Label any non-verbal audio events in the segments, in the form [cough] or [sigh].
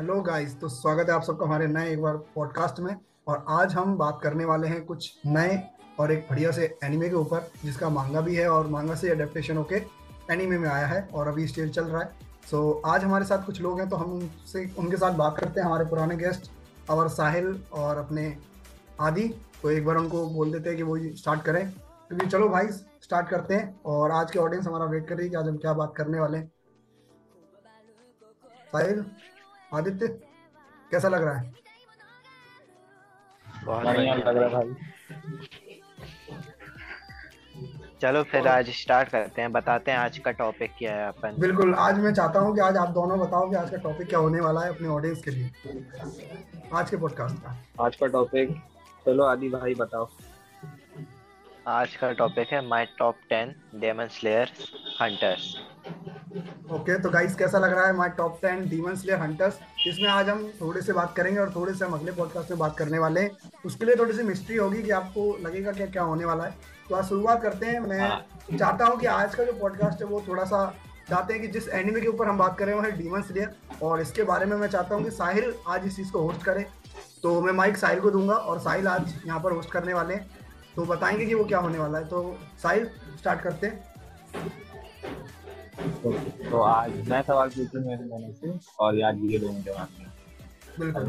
Hello guys तो स्वागत है आप सबका हमारे नए एक बार पॉडकास्ट में। और आज हम बात करने वाले हैं कुछ नए और एक बढ़िया से एनिमे के ऊपर जिसका मांगा भी है और मांगा से अडेप्टेशन होके एनिमे में आया है और अभी स्टेज चल रहा है। सो so, आज हमारे साथ कुछ लोग हैं तो हम उनसे उनके साथ बात करते हैं हमारे पुराने गेस्ट और साहिल और अपने आदि। तो एक बार उनको बोल देते हैं कि वो स्टार्ट करें। क्योंकि चलो भाई स्टार्ट करते हैं। और आज के ऑडियंस हमारा वेट कर रही है कि आज हम क्या बात करने वाले हैं। साहिल? आदित्य कैसा लग रहा है? लग रहा भाई। चलो फिर आज स्टार्ट करते हैं बताते हैं आज का टॉपिक क्या है अपन। बिल्कुल आज मैं चाहता हूँ कि आज आप दोनों बताओ कि आज का टॉपिक क्या होने वाला है अपने ऑडियंस के लिए। आज के पॉडकास्ट का। आज का टॉपिक चलो आदि भाई बताओ। आज का टॉपिक है my top ten demon slayer hunters okay तो गाइस कैसा लग रहा है my top ten demon slayer hunters इसमें आज हम थोड़े से बात करेंगे और थोड़े से हम अगले पॉडकास्ट में बात करने वाले हैं। उसके लिए थोड़ी सी मिस्ट्री होगी कि आपको लगेगा क्या क्या होने वाला है। तो आज शुरुआत करते हैं। मैं हाँ। चाहता हूँ कि आज का जो पॉडकास्ट है वो थोड़ा सा चाहते हैं कि जिस एनिमे के ऊपर हम बात करें वो है डीमन स्लेयर और इसके बारे में मैं चाहता हूँ कि साहिल आज इस चीज़ को होस्ट करे। तो मैं माइक साहिल को दूँगा और साहिल आज यहाँ पर होस्ट करने वाले हैं। तो बताएँगे कि वो क्या होने वाला है। तो साहिल स्टार्ट करते हैं। तो आज मैं सवाल पूछूँ मेरे मैंने से और याद ये दोनों जवाब बिल्कुल।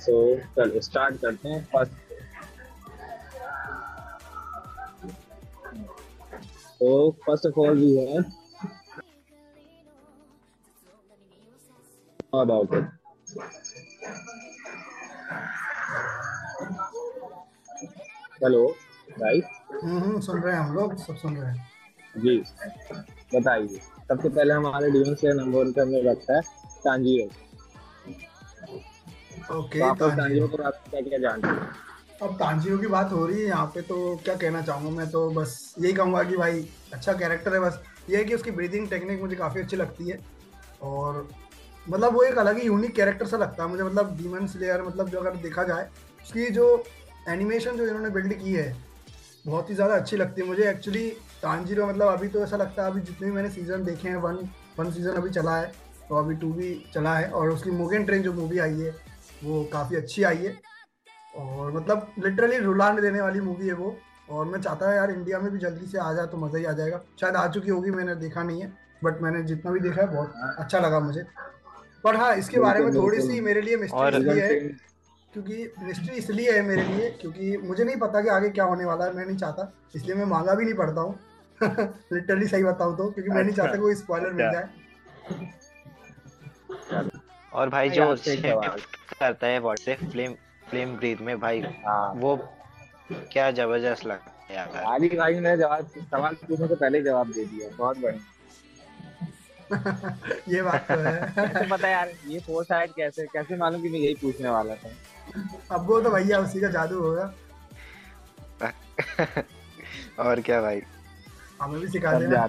सो चल स्टार्ट करते हैं। फ़र्स्ट तो फ़र्स्ट ऑफ़ ऑल वी है about it hello right hmm सुन रहे हैं हम लोग सब सुन रहे हैं। जी बताइए। सबसे पहले हमारे नंबर पे हमें रखता है तांजीरो ओके तो आप तांजीरो को आप क्या क्या जानते हैं? अब तांजीरो की बात हो रही है यहाँ पे तो क्या कहना चाहूँगा मैं तो बस यही कहूँगा कि भाई अच्छा कैरेक्टर है बस। ये है कि उसकी ब्रीदिंग टेक्निक मुझे काफ़ी अच्छी लगती है। और मतलब वो एक अलग ही यूनिक कैरेक्टर सा लगता है मुझे मतलब डीमन स्लेयर मतलब जो अगर देखा जाए उसकी जो एनिमेशन जो इन्होंने बिल्ड की है बहुत ही ज़्यादा अच्छी लगती है मुझे। एक्चुअली तांजीरो मतलब अभी तो ऐसा लगता है अभी जितने भी मैंने सीज़न देखे हैं वन वन सीज़न अभी चला है तो अभी टू भी चला है और उसकी मुगेन ट्रेन जो मूवी आई है वो काफ़ी अच्छी आई है। और मतलब लिटरली रुलाने देने वाली मूवी है वो। और मैं चाहता हूँ यार इंडिया में भी जल्दी से आ जाए तो मज़ा ही आ जाएगा। शायद आ चुकी होगी मैंने देखा नहीं है बट मैंने जितना भी देखा है बहुत अच्छा लगा मुझे। पर हाँ इसके बारे में थोड़ी सी मेरे लिए मिस्टेक है। क्योंकि मिस्ट्री इसलिए है मेरे लिए क्योंकि मुझे नहीं पता कि आगे क्या होने वाला है मैं नहीं चाहता। इसलिए मैं मांगा भी नहीं पढ़ता हूँ। [laughs] लिटरली सही बताऊँ तो क्योंकि मैं नहीं चाहता कोई स्पॉइलर मिल जाए। और भाई जो करता है व्हाट्सएप फ्लेम फ्लेम ब्रीथ में भाई हाँ। वो क्या ज़बरदस्त लगता है यार। भाई ने जवाब सवाल पूछने से पहले जवाब दे दिया बहुत बढ़िया। [laughs] ये बात तो है। [laughs] पता यार ये फोर साइड कैसे कैसे मालूम कि मैं यही पूछने वाला था? अब वो तो भैया उसी का जादू होगा। [laughs] और क्या भाई? हमें भी सिखा देना।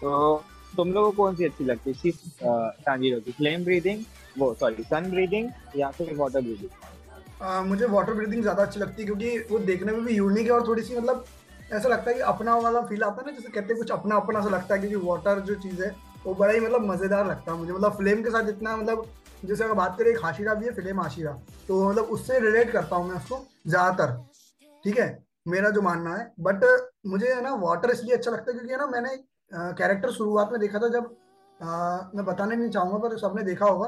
तो तुम लोगों को कौन सी अच्छी लगती है? सिर्फ़ तांजीरो की फ्लेम ब्रीदिंग वो सॉरी सन ब्रीदिंग या फिर वाटर ब्रीदिंग मुझे वाटर ब्रीदिंग ज़्यादा अच्छी लगती है क्योंकि वो देखने में भी यूनिक है और थोड़ी सी मतलब ऐसा लगता है कि अपना वाला फील आता है ना जैसे कहते हैं कुछ अपना अपना सा लगता है क्योंकि वाटर जो चीज़ है वो बड़ा ही मतलब मज़ेदार लगता है मुझे। मतलब फ्लेम के साथ इतना मतलब जैसे अगर बात करें एक हाशिरा भी है फ़िल्म हाशिरा तो मतलब उससे रिलेट करता हूँ मैं उसको ज़्यादातर। ठीक है? मेरा जो मानना है। बट मुझे है ना वाटर इसलिए अच्छा लगता है क्योंकि है ना मैंने कैरेक्टर शुरुआत में देखा था जब आ, मैं बताने नहीं चाहूँगा पर सबने देखा होगा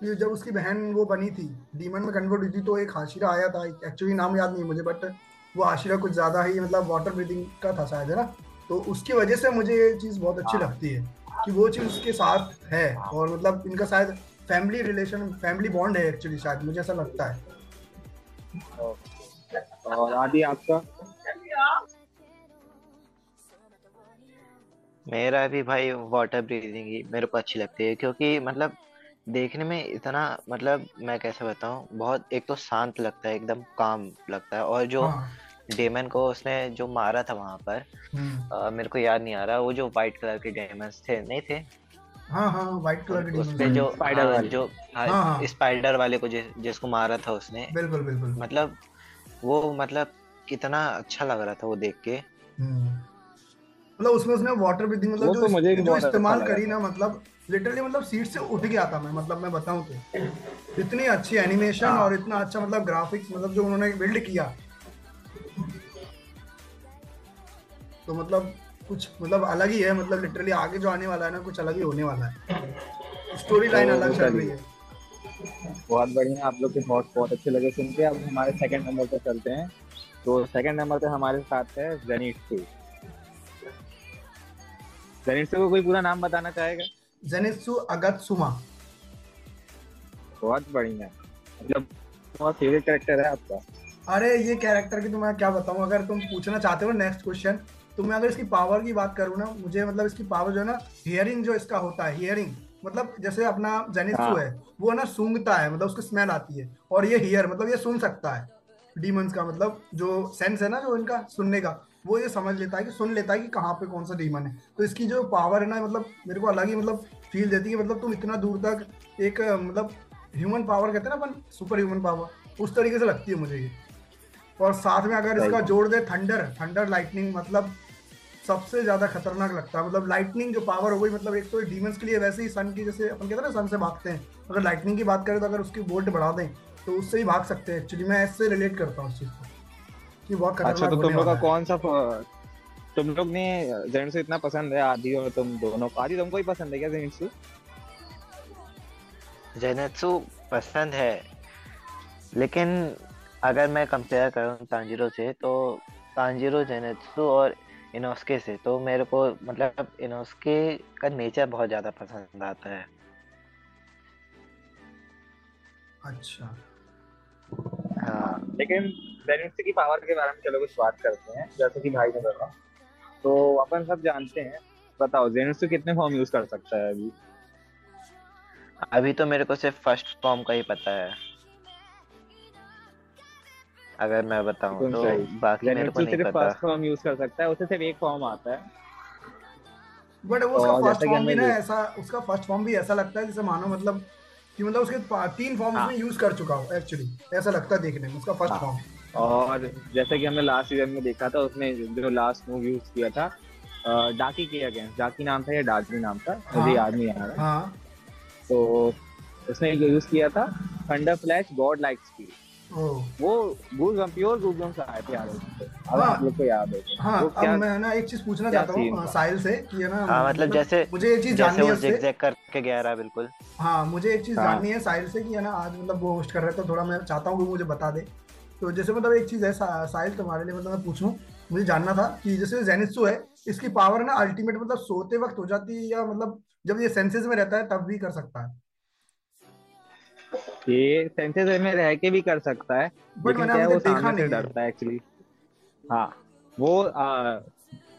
कि जब उसकी बहन वो बनी थी डीमन में कन्वर्ट हुई थी तो एक हाशिरा आया था। एक्चुअली नाम याद नहीं मुझे बट वो हाशिरा कुछ ज़्यादा ही मतलब वाटर ब्रीदिंग का था शायद है ना? तो उसकी वजह से मुझे ये चीज़ बहुत अच्छी हाँ। लगती है। कि वो चीज़ उसके साथ है और मतलब इनका शायद फैमिली रिलेशन फैमिली बॉन्ड है एक्चुअली शायद मुझे ऐसा लगता है। और आदि आपका? मेरा भी भाई वाटर ब्रीदिंग ही मेरे को अच्छी लगती है क्योंकि मतलब देखने में इतना मतलब मैं कैसे बताऊँ बहुत एक तो शांत लगता है एकदम काम लगता है और जो हाँ। डेमन को उसने जो मारा था वहाँ पर। आ, मेरे को याद नहीं आ रहा वो जो व्हाइट कलर के डेमंस थे नहीं थे? हाँ हाँ व्हाइट कलर के उसपे जो स्पाइडर हाँ, वाले जो हाँ, हाँ, स्पाइडर वाले को जिस, जिसको मारा था उसने। बिल्कुल बिल्कुल। मतलब वो मतलब कितना अच्छा लग रहा था वो देख के। हम्म। मतलब उसमें उसने वाटर ब्रीथिंग मतलब जो, तो जो इस्तेमाल अच्छा करी ना मतलब लिटरली मतलब सीट से उठ गया था मैं मतलब मैं बताऊँ तो। इतनी अच्छी एनिमेशन हाँ। और इतना अच्छा मतलब ग्राफिक्स मतलब जो उन्होंने बिल्ड किया तो मतलब कुछ मतलब अलग ही है मतलब लिटरली आगे जो आने वाला है ना कुछ अलग ही होने वाला है। स्टोरी लाइन तो अलग चल रही है। बहुत बढ़िया आप लोग के बहुत बहुत अच्छे लगे सुन के। अब हमारे सेकंड नंबर पर चलते हैं। तो सेकंड नंबर पे हमारे साथ है जेनिट्सू जेनिट्सू को कोई पूरा नाम बताना चाहेगा? जेनिट्सू अगत्सुमा बहुत बढ़िया। मतलब बहुत फेवरेट कैरेक्टर है आपका। अरे ये कैरेक्टर की तो मैं क्या बताऊँ? अगर तुम पूछना चाहते हो नेक्स्ट क्वेश्चन तो मैं अगर इसकी पावर की बात करूँ ना मुझे मतलब इसकी पावर जो है ना हियरिंग जो इसका होता है हियरिंग मतलब जैसे अपना जेनिसु हाँ. है वो ना सूंघता है मतलब उसकी स्मेल आती है और ये हियर मतलब ये सुन सकता है डीमंस का मतलब जो सेंस है ना जो इनका सुनने का वो ये समझ लेता है कि सुन लेता है कि कहाँ पे कौन सा डीमन है। तो इसकी जो पावर है ना मतलब मेरे को अलग ही मतलब फील देती है मतलब तुम इतना दूर तक एक मतलब ह्यूमन पावर कहते हैं ना अपन सुपर ह्यूमन पावर उस तरीके से लगती है मुझे ये। और साथ में अगर इसका जोड़ दे थंडर थंडर लाइटनिंग मतलब सबसे ज़्यादा खतरनाक लगता है। मतलब लाइटनिंग जो पावर हो गई मतलब एक तो डीमंस के लिए वैसे ही सन की जैसे अपन कहते हैं ना सन से भागते हैं। अगर लाइटनिंग की बात करें तो अगर उसकी वोल्ट बढ़ा दें तो उससे ही भाग सकते हैं। एक्चुअली मैं ऐसे रिलेट करता हूँ उस चीज़ को कि बहुत खतरनाक अच्छा तो तुम लोग का कौन सा तुम लोग ने जेंट्स इतना पसंद है आदि और तुम दोनों आदि तुमको ही पसंद है क्या जेंट्स जेनेत्सु पसंद है लेकिन अगर मैं कंपेयर करूँ तांजिरो से तो तांजिरो जेनेत्सु और इनोस्के से तो मेरे को मतलब इनोस्के का नेचर बहुत ज़्यादा पसंद आता है। अच्छा। हाँ। लेकिन बेनिफिट की पावर के बारे में चलो कुछ बात करते हैं जैसे कि भाई ने बोला। तो अपन सब जानते हैं बताओ जेनिट्सु कितने फॉर्म यूज़ कर सकता है अभी? अभी तो मेरे को सिर्फ़ फ़र्स्ट फॉर्म का ही पता है। अगर मैं बताऊँ तो बाकी मेरे को नहीं पता। फ़र्स्ट फॉर्म यूज़ कर सकता है उसे सिर्फ़ एक फॉर्म आता है। बट वो उसका फ़र्स्ट फॉर्म भी ना ऐसा उसका फ़र्स्ट फॉर्म भी ऐसा लगता है जैसे मानो मतलब कि मतलब उसके तीन फॉर्म हाँ. में यूज़ कर चुका हो एक्चुअली ऐसा लगता है देखने में उसका फ़र्स्ट फॉर्म हाँ. और जैसे कि हमने लास्ट सीज़न में देखा था उसने जो लास्ट मूव यूज़ किया था डाकी के अगेंस्ट डाकी नाम था या डार्जी नाम था? मुझे हाँ। याद नहीं आ रहा। हाँ. तो उसने यूज़ किया था thunder flash god like speed वो गूज प्योर गूज आए थे। यार अगर आप लोग को याद है। हाँ अब मैं ना एक चीज़ पूछना चाहता हूँ साहिल से कि है ना हाँ मतलब जैसे मुझे एक चीज़ जाननी है उससे। करके गया रहा बिल्कुल। हाँ मुझे एक चीज़ हाँ। जाननी है साहिल से कि है ना आज मतलब वो होस्ट कर रहे तो थोड़ा मैं चाहता हूँ मुझे बता दे। तो जैसे मतलब एक चीज़ है साहिल तुम्हारे लिए मतलब मैं पूछूँ मुझे जानना था कि जैसे जेनित्सु है इसकी पावर ना अल्टीमेट मतलब सोते वक्त हो जाती है या मतलब जब ये सेंसेस में रहता है तब भी कर सकता है। ये सेंसेस में रह के भी कर सकता है लेकिन क्या वो सामने से डरता है एक्चुअली हाँ वो आ,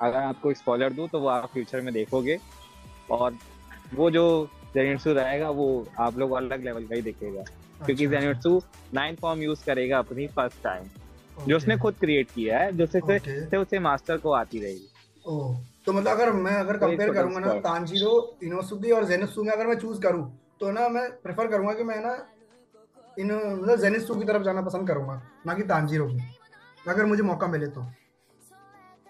अगर आपको स्पॉइलर दूँ तो वो आप फ्यूचर में देखोगे और वो जो जेनिट्सु रहेगा वो आप लोग अलग लेवल का ही देखेगा। अच्छा, क्योंकि जेनिट्सु नाइन फॉर्म यूज़ करेगा अपनी फ़र्स्ट टाइम जो उसने खुद क्रिएट किया है जो से से उसे मास्टर को आती रहेगी। तो मतलब अगर मैं अगर कंपेयर तो करूँगा ना तांजीरो इनोसुगी और जेनिट्सु में अगर मैं चूज़ करूँ तो ना मैं प्रेफर करूँगा कि मैं ना इन मतलब जेनिसू की तरफ़ जाना पसंद करूँगा ना कि तांजीरो की। अगर मुझे मौका मिले तो।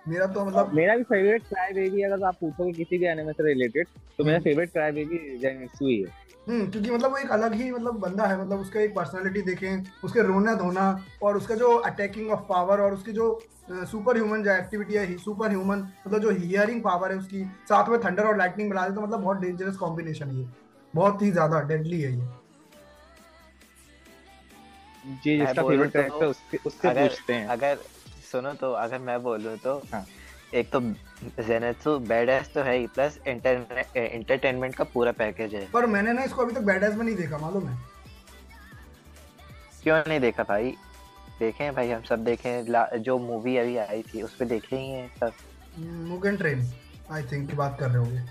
मेरा तो मतलब मेरा भी फेवरेट क्राई बेबी अगर आप पूछोगे किसी भी एनिमे से रिलेटेड तो मेरा फेवरेट क्राई बेबी जेनिसू ही है हम्म क्योंकि मतलब वो एक अलग ही मतलब बंदा है मतलब उसका एक पर्सनालिटी देखें उसके रोना धोना और उसका जो अटैकिंग ऑफ़ पावर और उसकी जो सुपर ह्यूमन जो एक्टिविटी है सुपर ह्यूमन मतलब जो हियरिंग पावर है उसकी साथ में थंडर और लाइटनिंग मिला दे तो मतलब बहुत डेंजरस कॉम्बिनेशन है बहुत ही ज़्यादा डेडली है ये। जी जिसका फेवरेट कैरेक्टर तो उसके उससे पूछते हैं। अगर सुनो तो अगर मैं बोलूँ तो हाँ. एक तो जेनेत्सु बैडएस तो है ही प्लस एंटरटेनमेंट का पूरा पैकेज है। पर मैंने ना इसको अभी तक बैडएस में नहीं देखा मालूम है? क्यों नहीं देखा भाई? देखे भाई हम सब देखे। जो मूवी अभी आई थी उस पे देखे ही हैं सब। मुगन ट्रेन आई थिंक की बात कर रहे होंगे।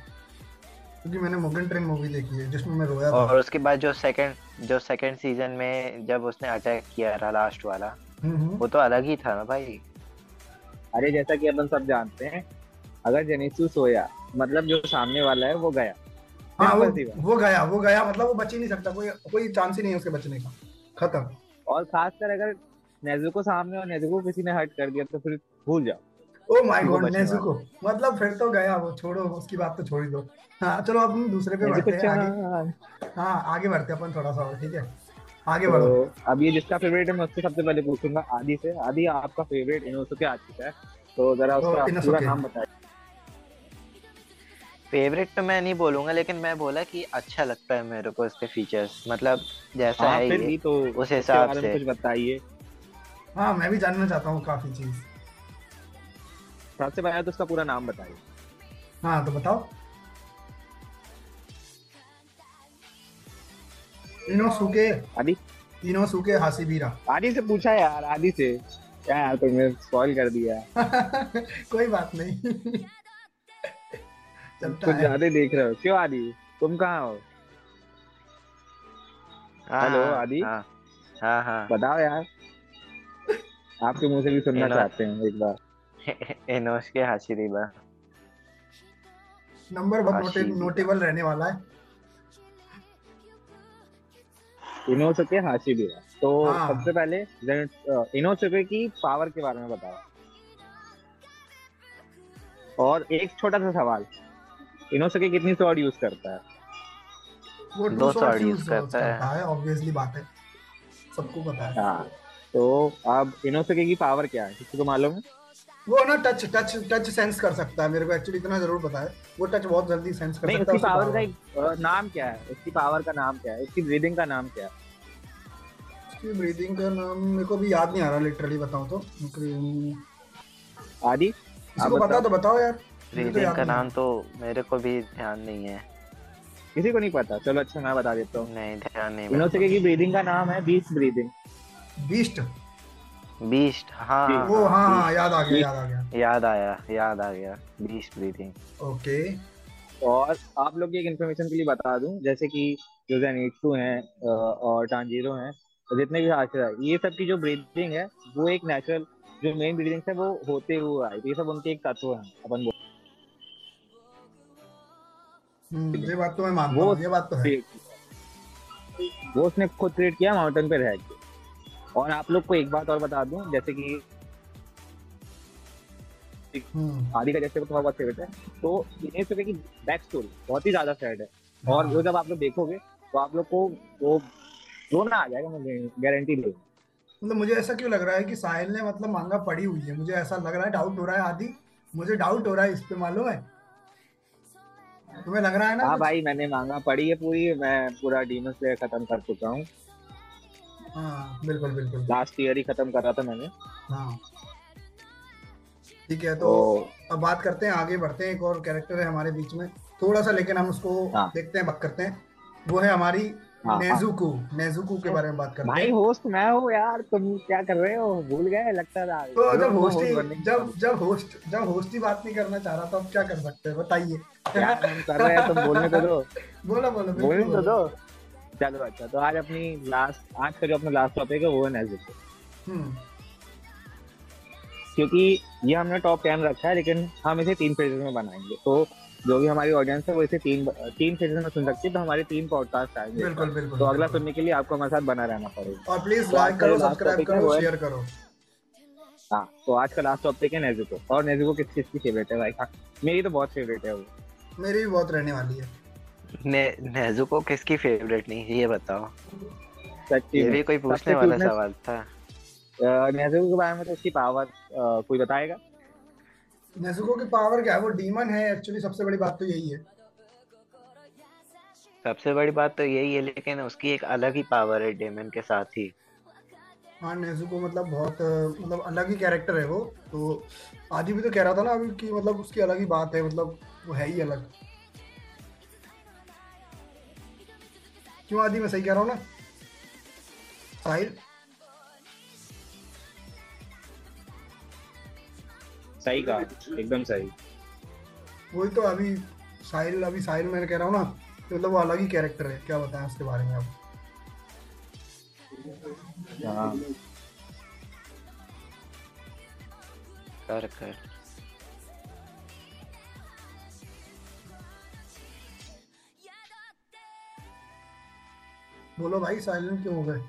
क्योंकि मैंने मुगन ट्रेन मूवी देखी है जिसमें मैं रोया और उसके बाद जो सेकंड जो सेकंड सीज़न में जब उसने अटैक किया था लास्ट वाला हम्म, हम्म। वो तो अलग ही था ना भाई। अरे जैसा कि अपन सब जानते हैं अगर जेनिसु सोया मतलब जो सामने वाला है वो गया। हाँ वो, वो गया वो गया मतलब वो बच ही नहीं सकता कोई कोई चांस ही नहीं है उसके बचने का। खत्म। और खासकर अगर नेजुको सामने और नेजुको किसी ने हर्ट कर दिया तो फिर भूल जाओ। ओ माय गॉड नेजुको मतलब फिर तो गया वो छोड़ो उसकी बात तो छोड़ ही दो। हाँ चलो अब दूसरे पे बढ़ते हैं आगे। हाँ आगे बढ़ते हैं अपन थोड़ा सा और ठीक है? आगे बढ़ो। तो अब ये जिसका फेवरेट है मैं उससे सबसे पहले पूछूँगा आदि से। आदि आपका फेवरेट इनोसुके आर्टिस्ट है तो जरा तो उसका पूरा नाम बताइए। फेवरेट तो मैं नहीं बोलूँगा लेकिन मैं बोला कि अच्छा लगता है मेरे को इसके फीचर्स मतलब जैसा हाँ, है भी तो उस हिसाब से। कुछ बताइए। हाँ मैं भी जानना चाहता हूँ काफ़ी चीज़। सबसे पहले तो उसका पूरा नाम बताइए। हाँ तो बताओ। इनोसुके आदि। इनोसुके हासिबीरा आदि से पूछा यार आदि से। क्या यार तुमने स्पॉइल कर दिया। [laughs] कोई बात नहीं। कुछ ज़्यादा देख रहे हो। क्यों आदि? तुम कहाँ हो? हेलो हाँ, आदि। हाँ हाँ हाँ। बताओ यार। आपके मुँह से भी सुनना चाहते हैं एक बार। [laughs] इनोस के हाशिरीबा नंबर बहुत नोटेबल रहने वाला है। इनोसुके हाशिबीरा तो हाँ. सबसे पहले इनोसुके की पावर के बारे में बताओ। और एक छोटा सा सवाल। इनोसुके कितनी स्वॉर्ड यूज़ करता है? वो दो स्वॉर्ड यूज़ करता है। ऑब्वियसली बात है। सबको पता है। हाँ तो अब इनोसुके की पावर क्या है? किसी को मालूम है? वो ना टच टच टच सेंस कर सकता है मेरे को एक्चुअली इतना ज़रूर पता है। वो टच बहुत जल्दी सेंस कर सकता है उसकी पावर का नाम क्या है? उसकी पावर का नाम क्या है? उसकी ब्रीदिंग का नाम क्या है? उसकी ब्रीदिंग का नाम मेरे को भी याद नहीं आ रहा लिटरली बताऊँ तो। आदि आपको पता तो बताओ यार ब्रीदिंग तो का नाम तो मेरे को भी ध्यान नहीं है। किसी को नहीं पता चलो अच्छा मैं बता देता हूँ। नहीं ध्यान नहीं इनोसेके की ब्रीदिंग का नाम है बीस्ट ब्रीदिंग बीस्ट बीस्ट हाँ वो हाँ हाँ याद आ गया याद आ गया। याद आया याद आ गया। Beast breathing okay. और आप लोग एक इन्फॉर्मेशन के लिए बता दूँ जैसे कि जो जेनिट्सू हैं और टांजीरो हैं जितने भी आश्रय है ये सब की जो ब्रीथिंग है वो एक नेचुरल जो मेन ब्रीथिंग है वो होते हुए आए। ये सब उनके एक तत्व हैं अपन हम्म, ये बात तो मैं मानता हूँ ये बात तो है। वो उसने खुद क्रिएट किया माउंटेन पे रह के। और आप लोग को एक बात और बता दूँ जैसे कि हम्म। आदि का जैसे थोड़ा बहुत फेवरेट है तो दिनेश सुखे की बैक स्टोरी बहुत ही ज़्यादा सैड है। और वो जब आप लोग देखोगे तो आप लोग को वो रोना आ जाएगा मुझे गारंटी दे। मतलब मुझे ऐसा क्यों लग रहा है कि साहिल ने मतलब मांगा पड़ी हुई है? मुझे ऐसा लग रहा है डाउट हो रहा है आदि। मुझे डाउट हो रहा है इस पे मालूम है? तुम्हें लग रहा है ना हाँ भाई मैंने मांगा पड़ी है पूरी मैं पूरा डीमन स्लेयर खत्म कर चुका हूँ। हाँ बिल्कुल बिल्कुल। लास्ट ईयर ही खत्म करा था मैंने। हाँ। ठीक है तो, तो अब बात करते हैं आगे बढ़ते हैं एक और कैरेक्टर है हमारे बीच में। थोड़ा सा लेकिन हम उसको हाँ, देखते हैं बात करते हैं। वो है हमारी हाँ, नेजुकू हाँ, नेजुकू के बारे में बात करते हैं। भाई होस्ट मैं हूँ यार तुम क्या कर रहे हो? भूल गए लगता था तो जब होस्ट ही जब जब होस्ट जब होस्ट ही बात नहीं करना चाह रहा तो अब क्या कर सकते हैं? बताइए। कर रहे हैं तुम बोलने तो दो। [laughs] बोलो बोलो बोलने तो दो। चलो अच्छा तो आज अपनी लास्ट आज का जो अपना लास्ट टॉपिक है वो है हम्म। क्योंकि ये हमने टॉप टेन रखा है लेकिन हम इसे तीन फेजेस में बनाएँगे. तो जो भी हमारी ऑडियंस है वो इसे तीन तीन फेजेस में सुन सकती है तो हमारे तीन पॉडकास्ट आएँगे. बिल्कुल बिल्कुल तो अगला सुनने के लिए आपको हमारे साथ बना रहना पड़ेगा. और प्लीज़ लाइक तो करो सब्सक्राइब करो शेयर करो. हाँ तो आज का लास्ट टॉपिक है नेजुको और नेजुको किस किस की फेवरेट है भाई? हाँ, मेरी तो बहुत फेवरेट है वो. मेरी भी बहुत रहने वाली है. ने नेजुको किसकी फेवरेट नहीं ये बताओ। ये भी कोई पूछने वाला सवाल था। नेजुको के बारे में तो उसकी पावर कोई बताएगा? नेजुको की पावर क्या है? वो डीमन है एक्चुअली सबसे बड़ी बात तो यही है। सबसे बड़ी बात तो यही है लेकिन उसकी एक अलग ही पावर है डेमन के साथ ही। हाँ नेजुको मतलब बहुत मतलब अलग ही कैरेक्टर है वो। तो आदि भी तो कह रहा था ना अभी कि मतलब उसकी अलग ही बात है मतलब वो है ही अलग। क्यों आदि? मैं सही कह रहा हूँ ना। साहिल? सही कहा। एकदम सही। वही तो अभी साहिल अभी साहिल मैंने कह रहा हूँ ना तो मतलब वो अलग ही कैरेक्टर है। क्या बताएँ उसके बारे में आप हाँ। कर कर। बोलो भाई साइलेंट क्यों हो गए?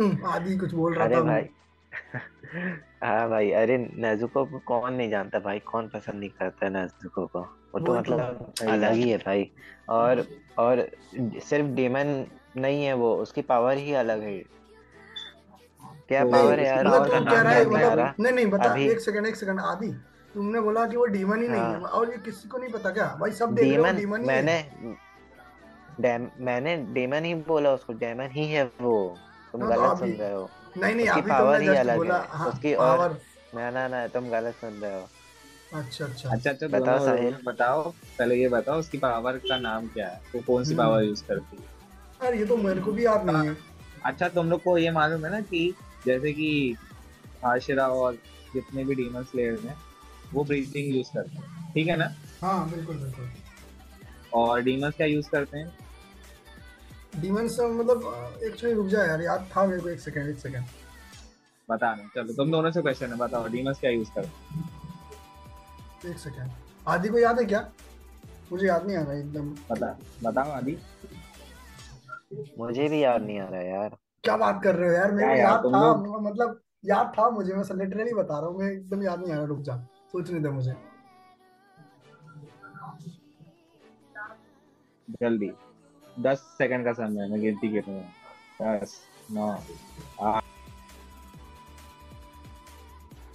हम्म, आदि कुछ बोल रहा था भाई। [laughs] हाँ भाई अरे नेजुको को कौन नहीं जानता भाई कौन पसंद नहीं करता नेजुको को वो तो, तो मतलब अलग ही है भाई। और और सिर्फ़ डीमन नहीं है वो उसकी पावर ही अलग है। क्या पावर है यार? मतलब और कह रहा है मतलब नहीं नहीं बता एक सेकंड एक सेकंड आदि तुमने बोला कि वो डीमन ही नहीं है। हाँ। और ये किसी को नहीं पता क्या? भाई सब देख रहे हो डीमन ही मैंने मैंने डेमन ही बोला उसको डेमन ही है वो। तुम हाँ, तो गलत सुन रहे हो। नहीं नहीं अभी पावर ही अलग है। हाँ, उसकी और ना ना ना तुम गलत सुन रहे हो। अच्छा अच्छा। अच्छा अच्छा बताओ साहिल। बताओ पहले ये बताओ उसकी पावर का नाम क्या है? वो कौन सी पावर हम्म। यूज़ करती है? यार ये तो मेरे को भी याद नहीं है। अच्छा तुम लोग को ये मालूम है ना कि जैसे कि आशिरा और जितने भी डीमन स्लेयर्स हैं वो ब्रीथिंग यूज़ करते हैं। ठीक है ना? हाँ बिल्कुल बिल्कुल। और डीमंस क्या यूज़ करते हैं? डीमंस मतलब एक सेकंड रुक जा यार याद था मेरे को एक सेकंड एक सेकंड बता नहीं चलो तुम दोनों से क्वेश्चन है बताओ डीमंस क्या यूज़ करते हैं? एक सेकंड आदि को याद है क्या? मुझे याद नहीं आ रहा एकदम. बता बताओ आदि। मुझे भी याद नहीं आ रहा यार। क्या बात कर रहे हो यार? मेरे याद था मतलब याद था मुझे मैं लिटरली बता रहा हूँ मैं एकदम याद नहीं आ रहा रुक जा सोचने दे मुझे. जल्दी। दस सेकंड का समय मैं गिनती कर रहा हूँ। दस नौ आठ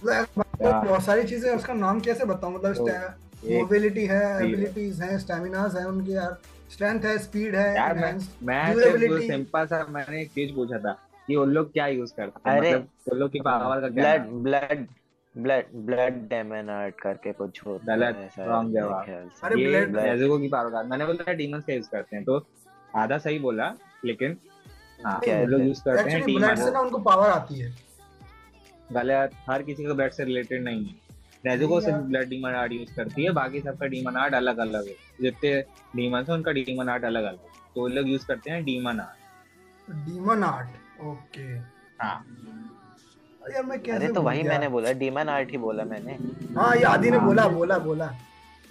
बहुत सारी चीज़ें उसका नाम कैसे बताऊँ? मतलब मोबिलिटी है एबिलिटीज है। स्टैमिनास है उनकी यार। स्ट्रेंथ है स्पीड है यार मैं मैं सिंपल सा मैंने एक चीज़ पूछा था कि उन लोग क्या यूज़ करते हैं? मतलब उन लोग की पावर का क्या blood blood blood blood demon art करके कुछ होता है रॉन्ग जवाब। अरे ब्लड नेजुको की पावर का मैंने बोला डीमंस का यूज़ करते हैं। तो आधा सही बोला लेकिन हाँ लोग यूज़ करते हैं ब्लड से ना उनको पावर आती है। गलत हर किसी का ब्लड से रिलेटेड नहीं है। नेजुको से ब्लड डीमन आर्ट यूज़ करती है बाकी सबका डीमन आर्ट अलग अलग है। जितने डीमन है उनका डीमन आर्ट अलग अलग तो लोग यूज़ करते हैं demon art demon art okay हाँ। यार मैं कैसे अरे तो वही मैंने बोला डीमन आर्ट ही बोला मैंने। हाँ ये आदि ने बोला बोला बोला।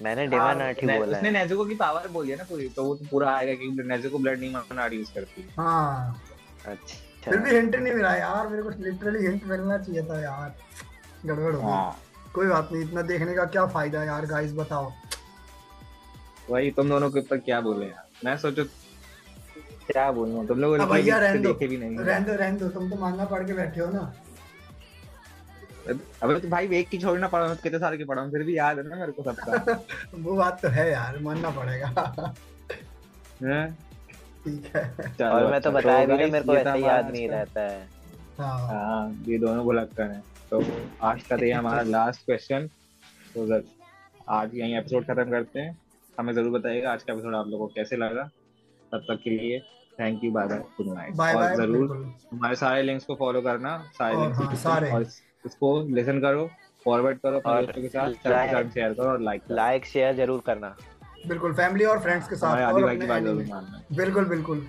मैंने डीमन आर्ट ही बोला उसने नेजुको की पावर बोली है ना पूरी तो वो तो पूरा आएगा कि Nezuko blood demon art use करती है। हाँ। अच्छा। फिर भी हिंट नहीं मिला यार मेरे को लिटरली हिंट मिलना चाहिए था यार। गड़बड़ हो गई। हाँ। कोई बात नहीं इतना देखने का क्या फ़ायदा यार गाइस बताओ। वही तुम दोनों के ऊपर क्या बोले यार? मैं सोचो क्या बोलूँ? तुम लोग भैया रहने दो। भी नहीं। रहने दो रहने दो तुम तो मांगा पढ़ के बैठे हो ना। अबे तो भाई एक की छोड़ना पड़ा कितने साल की पढ़ा फिर भी याद है ना मेरे को सबका। [laughs] वो बात तो है यार मानना पड़ेगा। ठीक है। और मैं तो बताया भी ना मेरे को ऐसे याद नहीं रहता है। हाँ, हाँ ये दोनों को लगता है। तो आज का [laughs] तो हमारा लास्ट क्वेश्चन तो आज यही एपिसोड खत्म करते हैं। हमें ज़रूर बताइएगा आज का एपिसोड आप लोगों को कैसे लगा। तब तक के लिए thank you bye bye good night और ज़रूर हमारे सारे लिंक्स को फॉलो करना सारे लिंक्स हाँ, सारे। और इसको लिसन करो फॉरवर्ड करो अपने दोस्तों के साथ शेयर करो और लाइक लाइक शेयर ज़रूर करना। बिल्कुल फैमिली और फ्रेंड्स के साथ और अपने बिल्कुल बिल्कुल।